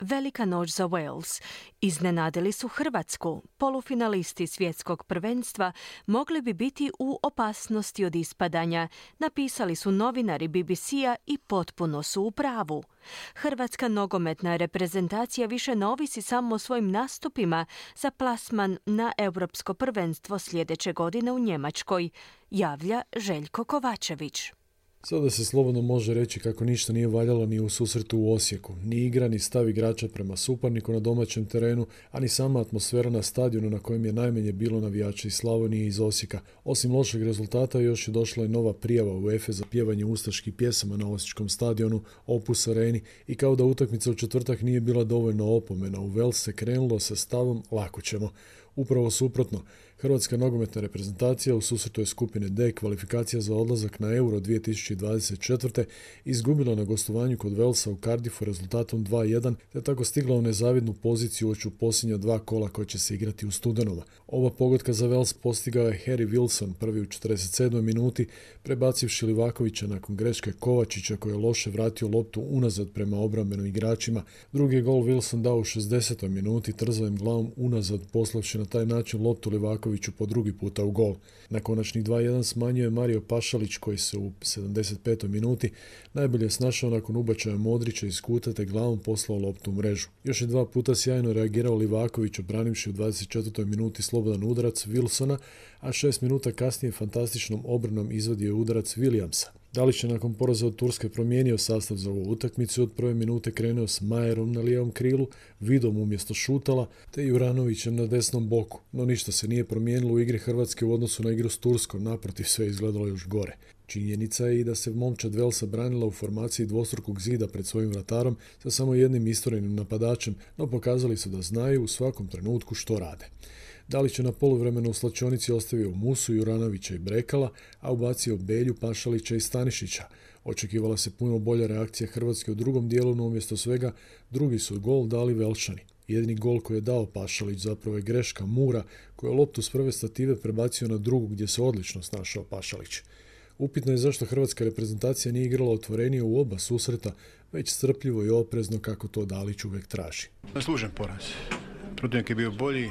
Velika noć za Wales. Iznenadili su Hrvatsku. Polufinalisti svjetskog prvenstva mogli bi biti u opasnosti od ispadanja, napisali su novinari BBC-a i potpuno su u pravu. Hrvatska nogometna reprezentacija više ne ovisi samo o svojim nastupima za plasman na europsko prvenstvo sljedeće godine u Njemačkoj, javlja Željko Kovačević. Sada se slobodno može reći kako ništa nije valjalo ni u susretu u Osijeku, ni igra, ni stav igrača prema suparniku na domaćem terenu, a ni sama atmosfera na stadionu na kojem je najmanje bilo navijača iz Slavonije iz Osijeka. Osim lošeg rezultata još je došla i nova prijava u EFE za pjevanje ustaških pjesama na Osječkom stadionu, Opus Areni i kao da utakmica u četvrtak nije bila dovoljno opomena. U Vel se krenulo sa stavom lako ćemo. Upravo suprotno, Hrvatska nogometna reprezentacija u susretoj skupine D kvalifikacija za odlazak na Euro 2024. izgubila na gostovanju kod Velsa u Cardiffu rezultatom 2-1 te tako stigla u nezavidnu poziciju oću posljednja dva kola koja će se igrati u studenoma. Ova pogodka za Vels postigao je Harry Wilson prvi u 47. minuti prebacivši Livakovića nakon greške Kovačića koji je loše vratio loptu unazad prema obrambenim igračima. Drugi gol Wilson dao u 60. minuti trzavim glavom unazad poslavši na taj način loptu Livakovića po drugi puta u gol. Na konačnih 2-1 smanjuje Mario Pašalić koji se u 75. minuti najbolje snašao nakon ubačaja Modrića iz kuta te glavom poslao loptu u mrežu. Još je dva puta sjajno reagirao Livaković obranivši u 24. minuti slobodan udarac Wilsona, a šest minuta kasnije fantastičnom obrnom izvadio udarac Williamsa. Dalić je nakon poraza od Turske promijenio sastav za ovu utakmicu od prve minute krenuo s Majerom na lijevom krilu, Vidom umjesto Šutala, te Juranovićem na desnom boku. No ništa se nije promijenilo u igri Hrvatske u odnosu na igru s Turskom, naprotiv sve izgledalo još gore. Činjenica je i da se momčad Velsa branila u formaciji dvostrukog zida pred svojim vratarom sa samo jednim istorenim napadačem, no pokazali su da znaju u svakom trenutku što rade. Dalić je na poluvremenu u slačionici ostavio Musu, Juranovića i Brekala, a ubacio Belju, Pašalića i Stanišića. Očekivala se puno bolja reakcija Hrvatske u drugom dijelu, no umjesto svega drugi su gol dali Velšani. Jedini gol koji je dao Pašalić zapravo je greška Mura, koja je loptu s prve stative prebacio na drugu gdje se odlično snašao Pašalić. Upitno je zašto hrvatska reprezentacija nije igrala otvorenije u oba susreta, već strpljivo i oprezno kako to Dalić uvijek traži. Služen poraz. Protivnik je bio bolji,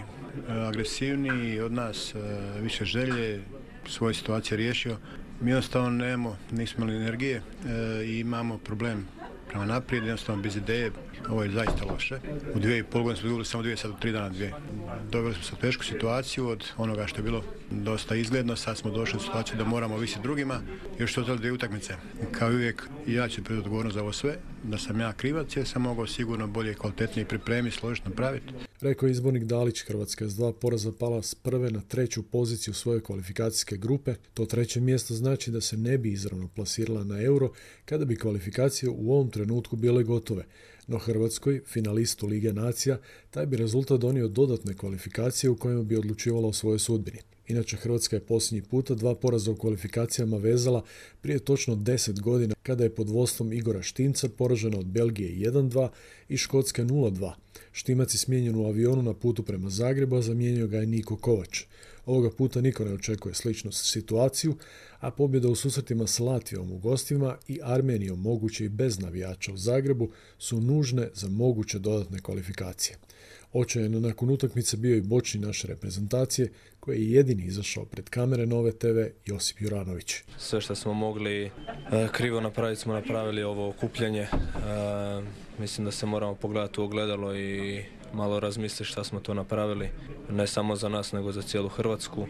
agresivniji od nas, e, više želje, svoje situacije riješio. Mi jednostavno nemamo, nismo imali energije e, i imamo problem prema naprijed, jednostavno bez ideje, ovo je zaista loše. U dvije i pol godine smo dobili samo dvije, sad u tri dana dvije. Doveli smo se tešku situaciju od onoga što je bilo dosta izgledno, sad smo došli u situaciju da moramo visiti drugima, još su dvije utakmice. Kao i uvijek, ja ću pred odgovornost za ovo sve, da sam ja krivac jer sam mogao sigurno bolje i kvalitetnije pripremiti, složiti, napraviti. Rekao je izbornik Dalić, Hrvatska je s dva poraza pala s prve na treću poziciju svoje kvalifikacijske grupe. To treće mjesto znači da se ne bi izravno plasirala na euro kada bi kvalifikacije u ovom trenutku bile gotove. No Hrvatskoj, finalistu Lige nacija, taj bi rezultat donio dodatne kvalifikacije u kojima bi odlučivala o svojoj sudbini. Inače, Hrvatska je posljednji puta dva poraza u kvalifikacijama vezala prije točno 10 godina kada je pod vodstvom Igora Štinca poražena od Belgije 1-2 i Škotske 0-2. Štimac je smijenjen u avionu na putu prema Zagrebu, a zamijenio ga je Niko Kovač. Ovoga puta niko ne očekuje sličnu situaciju, a pobjeda u susretima s Latvijom u gostima i Armenijom moguće i bez navijača u Zagrebu su nužne za moguće dodatne kvalifikacije. Očajno nakon utakmice bio i bočni naše reprezentacije koji je jedini izašao pred kamere Nove TV Josip Juranović. Sve što smo mogli e, krivo napraviti smo napravili ovo okupljanje. E, mislim da se moramo pogledati u ogledalo i malo razmisliti šta smo to napravili, ne samo za nas nego za cijelu Hrvatsku. E,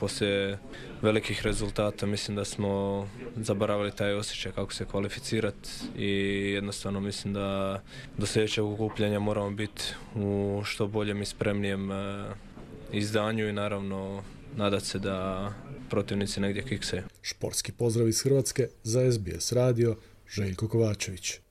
poslije velikih rezultata mislim da smo zaboravili taj osjećaj kako se kvalificirati i jednostavno mislim da do sljedećeg okupljanja moramo biti u što boljem i spremnijem e, izdanju i naravno nadat se da protivnici negdje kikse. Športski pozdrav iz Hrvatske za SBS radio Željko Kovačević.